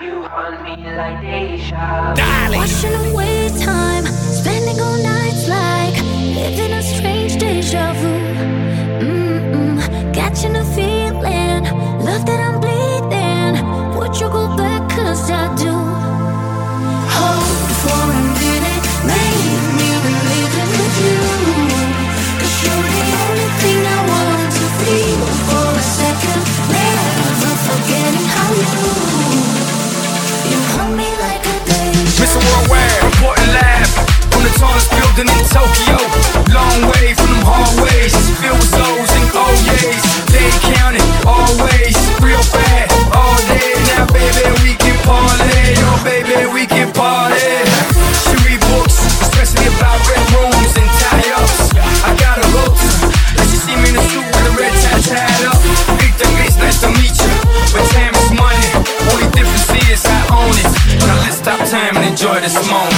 You me like. Darling. Washing away time. It's worldwide. Reporting live from the tallest building in Tokyo. Long way from them hallways. Filled with testimony.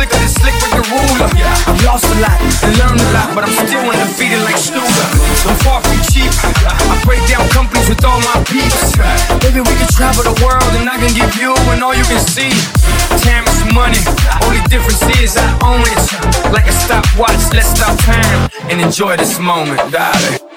slicker than slick with the ruler. I've lost a lot and learned a lot, but I'm still undefeated like Shula. I'm far from cheap. I break down companies with all my peeps. Maybe we can travel the world and I can give you and all you can see. Time is money. Only difference is I own it. Like a stopwatch, let's stop time and enjoy this moment, darling.